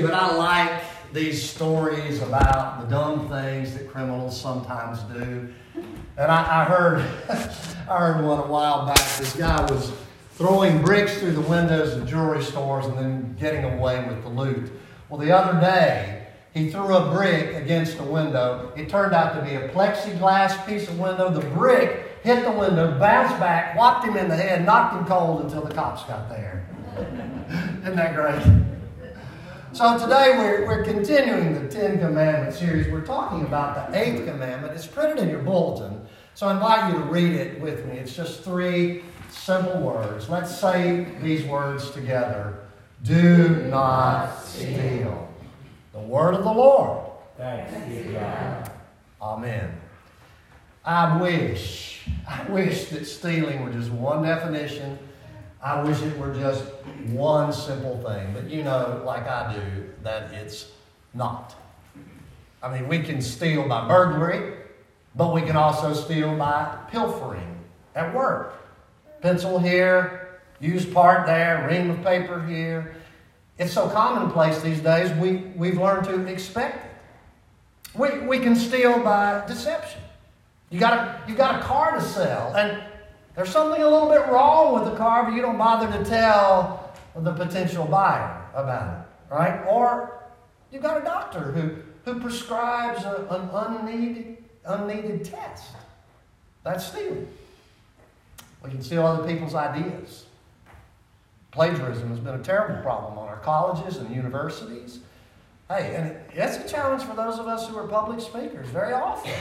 But I like these stories about the dumb things that criminals sometimes do. And I, I heard, I heard one a while back. This guy was throwing bricks through the windows of jewelry stores and then getting away with the loot. Well, the other day, he threw a brick against the window. It turned out to be a plexiglass piece of window. The brick hit the window, bounced back, whopped him in the head, knocked him cold until the cops got there. Isn't that great? So today we're, we're continuing the Ten Commandments series. We're talking about the eighth commandment. It's printed in your bulletin, so I invite you to read it with me. It's just three simple words. Let's say these words together. Do not steal. The word of the Lord. Thanks be to God. Amen. I wish, I wish that stealing were just one definition. I wish it were just one simple thing. But you know, like I do, that it's not. I mean, we can steal by burglary, but we can also steal by pilfering at work. Pencil here, used part there, ream of paper here. It's so commonplace these days, we, we've learned to expect it. We, we can steal by deception. You got a, you got a car to sell, and there's something a little bit wrong with the car, but you don't bother to tell the potential buyer about it, right? Or you've got a doctor who, who prescribes a, an unneeded, unneeded test. That's stealing. We can steal other people's ideas. Plagiarism has been a terrible problem on our colleges and universities. Hey, and it's a challenge for those of us who are public speakers very often.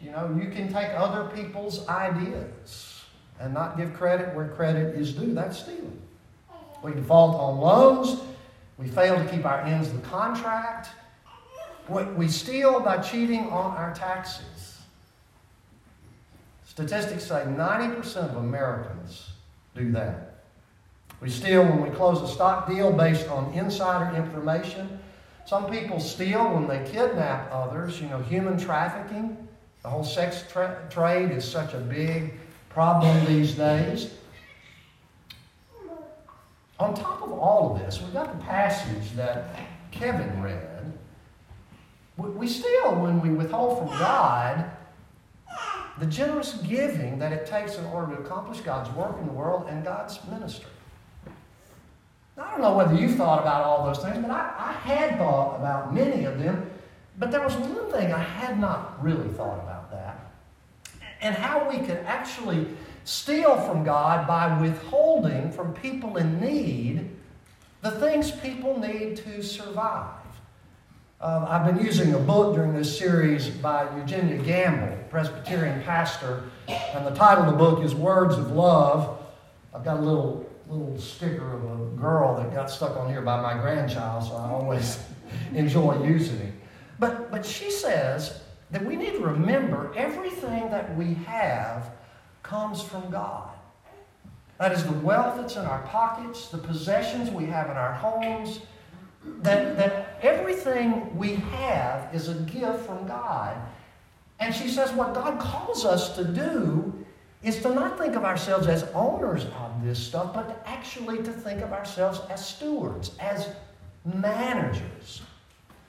You know, you can take other people's ideas and not give credit where credit is due. That's stealing. We default on loans. We fail to keep our ends of the contract. We steal by cheating on our taxes. Statistics say 90% of Americans do that. We steal when we close a stock deal based on insider information. Some people steal when they kidnap others, you know, human trafficking. The whole sex tra- trade is such a big problem these days. On top of all of this, we've got the passage that Kevin read. We still, when we withhold from God the generous giving that it takes in order to accomplish God's work in the world and God's ministry. I don't know whether you thought about all those things, but I, I had thought about many of them. But there was one thing I had not really thought about and how we could actually steal from God by withholding from people in need the things people need to survive. Uh, I've been using a book during this series by Eugenia Gamble, Presbyterian pastor, and the title of the book is Words of Love. I've got a little little sticker of a girl that got stuck on here by my grandchild, so I always enjoy using it. But, but she says that we need to remember everything that we have comes from God. That is the wealth that's in our pockets, the possessions we have in our homes, that, that everything we have is a gift from God. And she says what God calls us to do is to not think of ourselves as owners of this stuff, but actually to think of ourselves as stewards, as managers,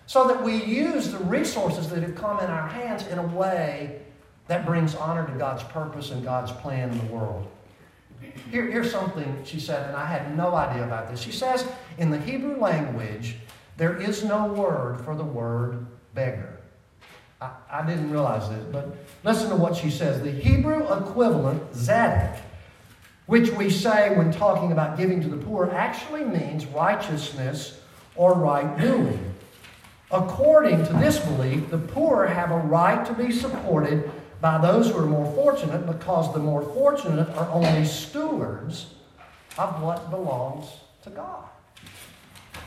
so that we use the resources that have come in our hands in a way that brings honor to God's purpose and God's plan in the world. Here, here's something she said, and I had no idea about this. She says, in the Hebrew language, there is no word for the word beggar. I, I didn't realize this, but listen to what she says. The Hebrew equivalent, tzedek, which we say when talking about giving to the poor, actually means righteousness or right doing. According to this belief, the poor have a right to be supported by those who are more fortunate because the more fortunate are only stewards of what belongs to God.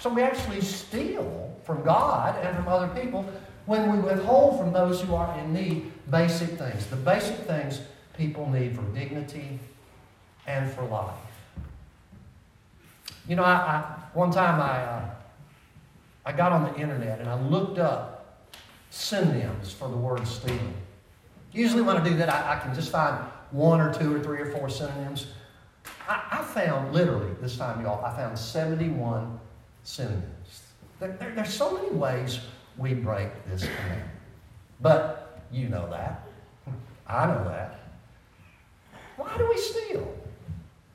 So we actually steal from God and from other people when we withhold from those who are in need basic things, the basic things people need for dignity and for life. You know, I, I one time I, uh, I got on the internet and I looked up synonyms for the word stealing. Usually, when I do that, I, I can just find one or two or three or four synonyms. I, I found literally this time, y'all, I found 71 synonyms. There, there, there's so many ways we break this commandment. But you know that. I know that. Why do we steal?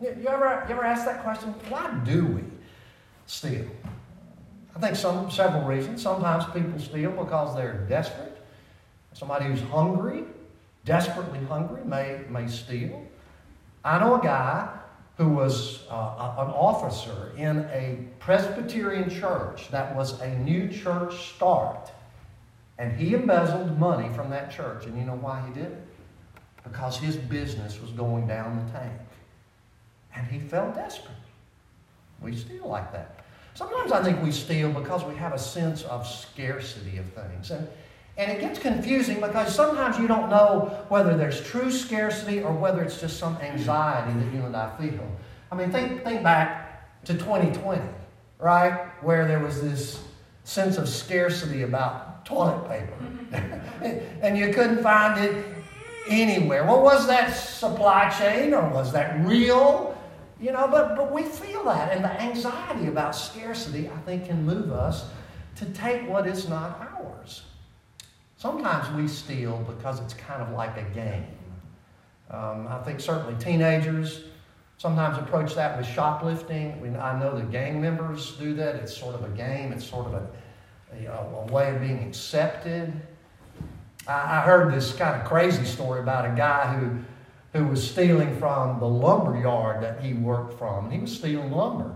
You ever, you ever ask that question? Why do we steal? I think some several reasons. Sometimes people steal because they're desperate. Somebody who's hungry, desperately hungry, may, may steal. I know a guy who was uh, an officer in a Presbyterian church that was a new church start. And he embezzled money from that church. And you know why he did it? Because his business was going down the tank. And he felt desperate. We steal like that. Sometimes I think we steal because we have a sense of scarcity of things. And, and it gets confusing because sometimes you don't know whether there's true scarcity or whether it's just some anxiety that you and I feel. I mean, think, think back to 2020, right? Where there was this sense of scarcity about toilet paper. and you couldn't find it anywhere. Well, was that supply chain or was that real? You know, but, but we feel that. And the anxiety about scarcity, I think, can move us to take what is not ours. Sometimes we steal because it's kind of like a game. Um, I think certainly teenagers sometimes approach that with shoplifting. I, know the gang members do that. It's sort of a game, it's sort of a, a, a way of being accepted. I, I heard this kind of crazy story about a guy who, who was stealing from the lumber yard that he worked from. And he was stealing lumber.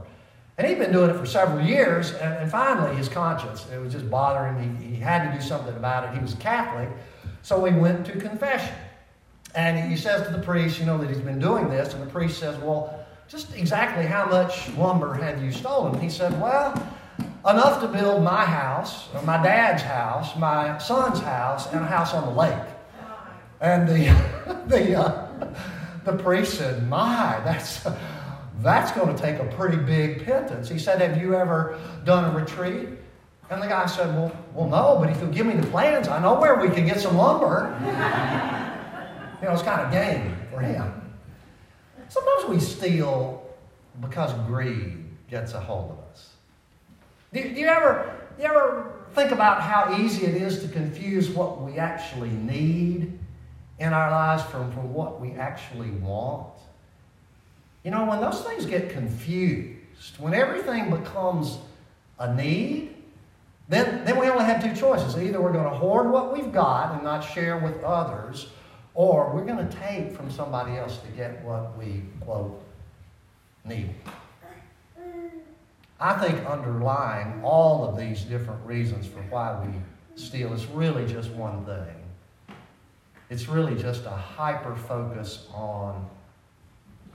And he'd been doing it for several years, and, and finally his conscience, it was just bothering him. He, he had to do something about it. He was Catholic, so he went to confession. And he says to the priest, you know, that he's been doing this, and the priest says, well, just exactly how much lumber have you stolen? He said, well, enough to build my house, my dad's house, my son's house, and a house on the lake. And the, the, uh, the priest said, my, that's that's going to take a pretty big penance. He said, Have you ever done a retreat? And the guy said, Well, well no, but if you'll give me the plans, I know where we can get some lumber. you know, it's kind of game for him. Sometimes we steal because greed gets a hold of us. Do, do you ever you ever think about how easy it is to confuse what we actually need in our lives from, from what we actually want? You know, when those things get confused, when everything becomes a need, then, then we only have two choices. Either we're going to hoard what we've got and not share with others, or we're going to take from somebody else to get what we, quote, need. I think underlying all of these different reasons for why we steal is really just one thing. It's really just a hyper focus on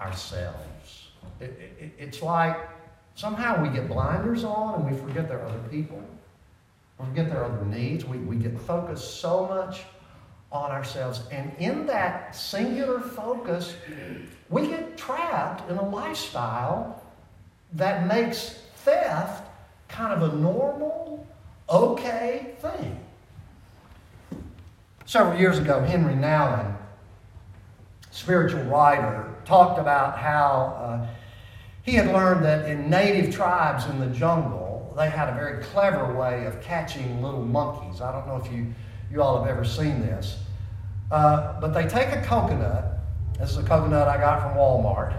ourselves. It, it, it's like somehow we get blinders on and we forget there are other people. We forget there are other needs. We, we get focused so much on ourselves. And in that singular focus, we get trapped in a lifestyle that makes theft kind of a normal, okay thing. Several years ago, Henry Nouwen, spiritual writer, talked about how uh, he had learned that in native tribes in the jungle, they had a very clever way of catching little monkeys. I don't know if you, you all have ever seen this. Uh, but they take a coconut, this is a coconut I got from Walmart,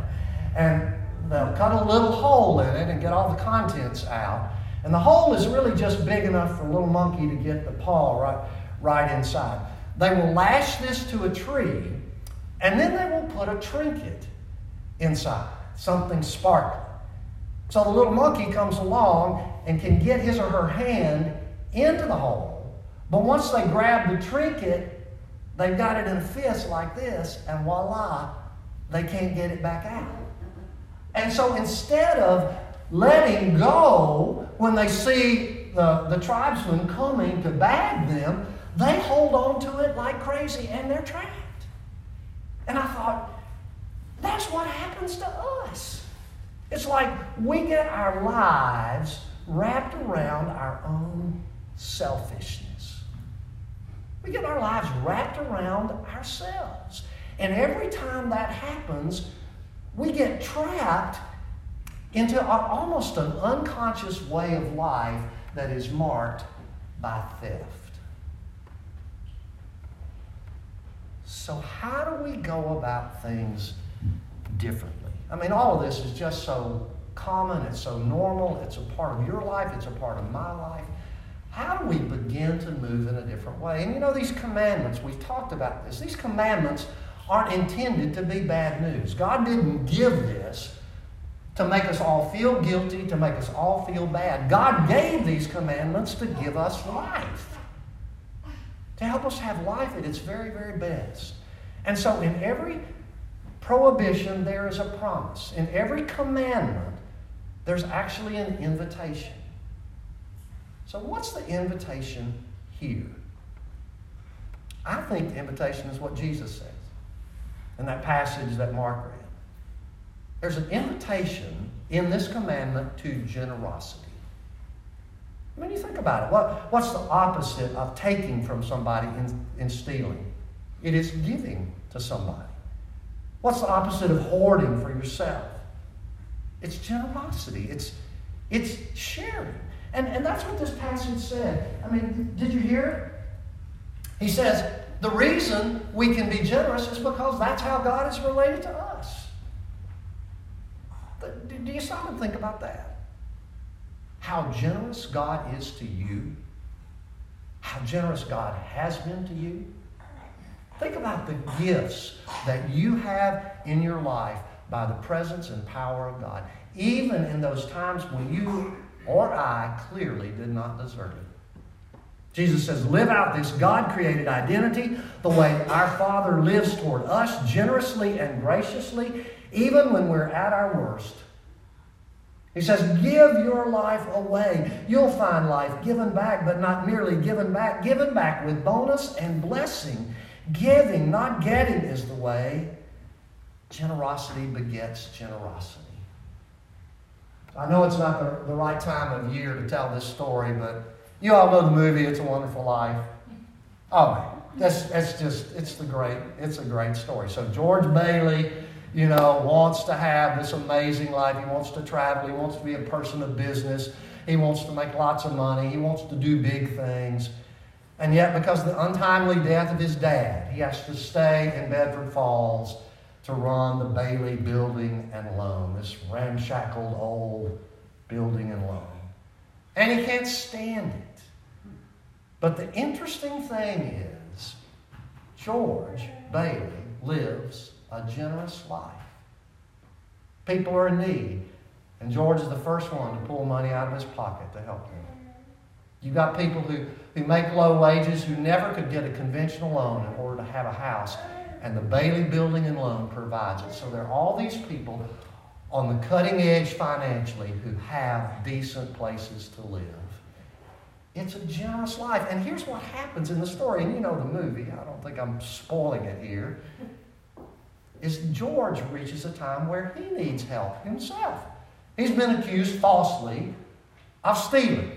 and they'll cut a little hole in it and get all the contents out. And the hole is really just big enough for a little monkey to get the paw right, right inside. They will lash this to a tree and then they will put a trinket inside, something sparkling. So the little monkey comes along and can get his or her hand into the hole. But once they grab the trinket, they've got it in a fist like this, and voila, they can't get it back out. And so instead of letting go when they see the, the tribesmen coming to bag them, they hold on to it like crazy and they're trapped. And I thought, that's what happens to us. It's like we get our lives wrapped around our own selfishness. We get our lives wrapped around ourselves. And every time that happens, we get trapped into almost an unconscious way of life that is marked by theft. So, how do we go about things differently? I mean, all of this is just so common, it's so normal, it's a part of your life, it's a part of my life. How do we begin to move in a different way? And you know, these commandments, we've talked about this, these commandments aren't intended to be bad news. God didn't give this to make us all feel guilty, to make us all feel bad. God gave these commandments to give us life, to help us have life at its very, very best. And so, in every prohibition, there is a promise. In every commandment, there's actually an invitation. So, what's the invitation here? I think the invitation is what Jesus says in that passage that Mark read. There's an invitation in this commandment to generosity. I mean, you think about it. What, what's the opposite of taking from somebody in stealing? It is giving to somebody. What's the opposite of hoarding for yourself? It's generosity. It's, it's sharing. And, and that's what this passage said. I mean, did you hear it? He says, the reason we can be generous is because that's how God is related to us. Do you stop and think about that? How generous God is to you, how generous God has been to you. Think about the gifts that you have in your life by the presence and power of God, even in those times when you or I clearly did not deserve it. Jesus says, live out this God created identity the way our Father lives toward us, generously and graciously, even when we're at our worst. He says, Give your life away. You'll find life given back, but not merely given back, given back with bonus and blessing. Giving, not getting, is the way. Generosity begets generosity. I know it's not the, the right time of year to tell this story, but you all know the movie It's a Wonderful Life. Oh man, that's, that's just, it's the great, it's a great story. So George Bailey you know, wants to have this amazing life. He wants to travel. He wants to be a person of business. He wants to make lots of money. He wants to do big things. And yet, because of the untimely death of his dad, he has to stay in Bedford Falls to run the Bailey Building and Loan, this ramshackled old building and loan. And he can't stand it. But the interesting thing is, George Bailey lives a generous life. People are in need, and George is the first one to pull money out of his pocket to help them. You've got people who, who make low wages who never could get a conventional loan in order to have a house, and the Bailey Building and Loan provides it. So there are all these people on the cutting edge financially who have decent places to live. It's a generous life. And here's what happens in the story, and you know the movie. I don't think I'm spoiling it here is George reaches a time where he needs help himself. He's been accused falsely of stealing.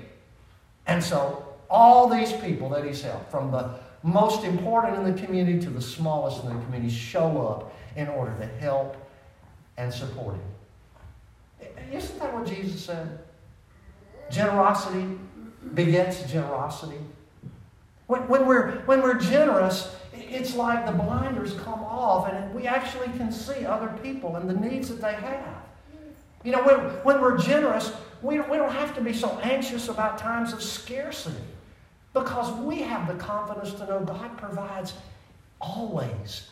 And so all these people that he's helped, from the most important in the community to the smallest in the community, show up in order to help and support him. Isn't that what Jesus said? Generosity begets generosity. When, when, we're, when we're generous, it's like the blinders come off and we actually can see other people and the needs that they have. You know, when, when we're generous, we don't, we don't have to be so anxious about times of scarcity because we have the confidence to know God provides always,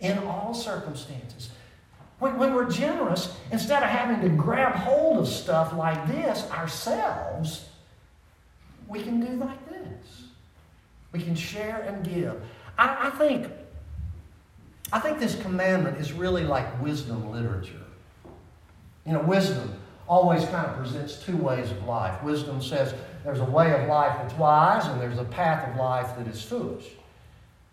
in all circumstances. When, when we're generous, instead of having to grab hold of stuff like this ourselves, we can do like this. We can share and give. I, I think I think this commandment is really like wisdom literature. You know, wisdom always kind of presents two ways of life. Wisdom says there's a way of life that's wise and there's a path of life that is foolish. It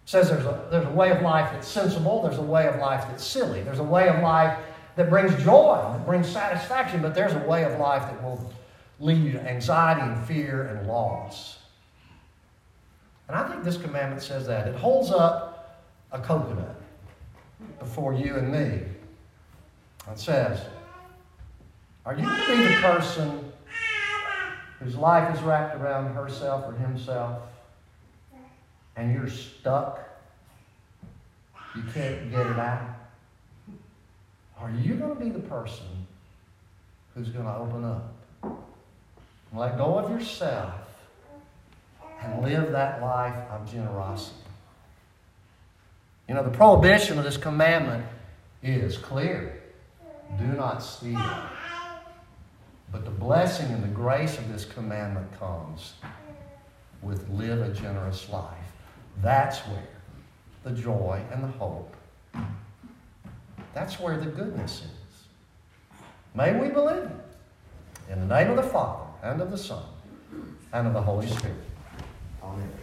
says there's a, there's a way of life that's sensible, there's a way of life that's silly, there's a way of life that brings joy, that brings satisfaction, but there's a way of life that will lead you to anxiety and fear and loss. And I think this commandment says that. It holds up a coconut before you and me. It says, Are you going to be the person whose life is wrapped around herself or himself, and you're stuck, you can't get it out? Are you going to be the person who's going to open up? Let go of yourself and live that life of generosity. You know, the prohibition of this commandment is clear do not steal. But the blessing and the grace of this commandment comes with live a generous life. That's where the joy and the hope, that's where the goodness is. May we believe it. In the name of the Father, and of the Son, and of the Holy Spirit. Amen.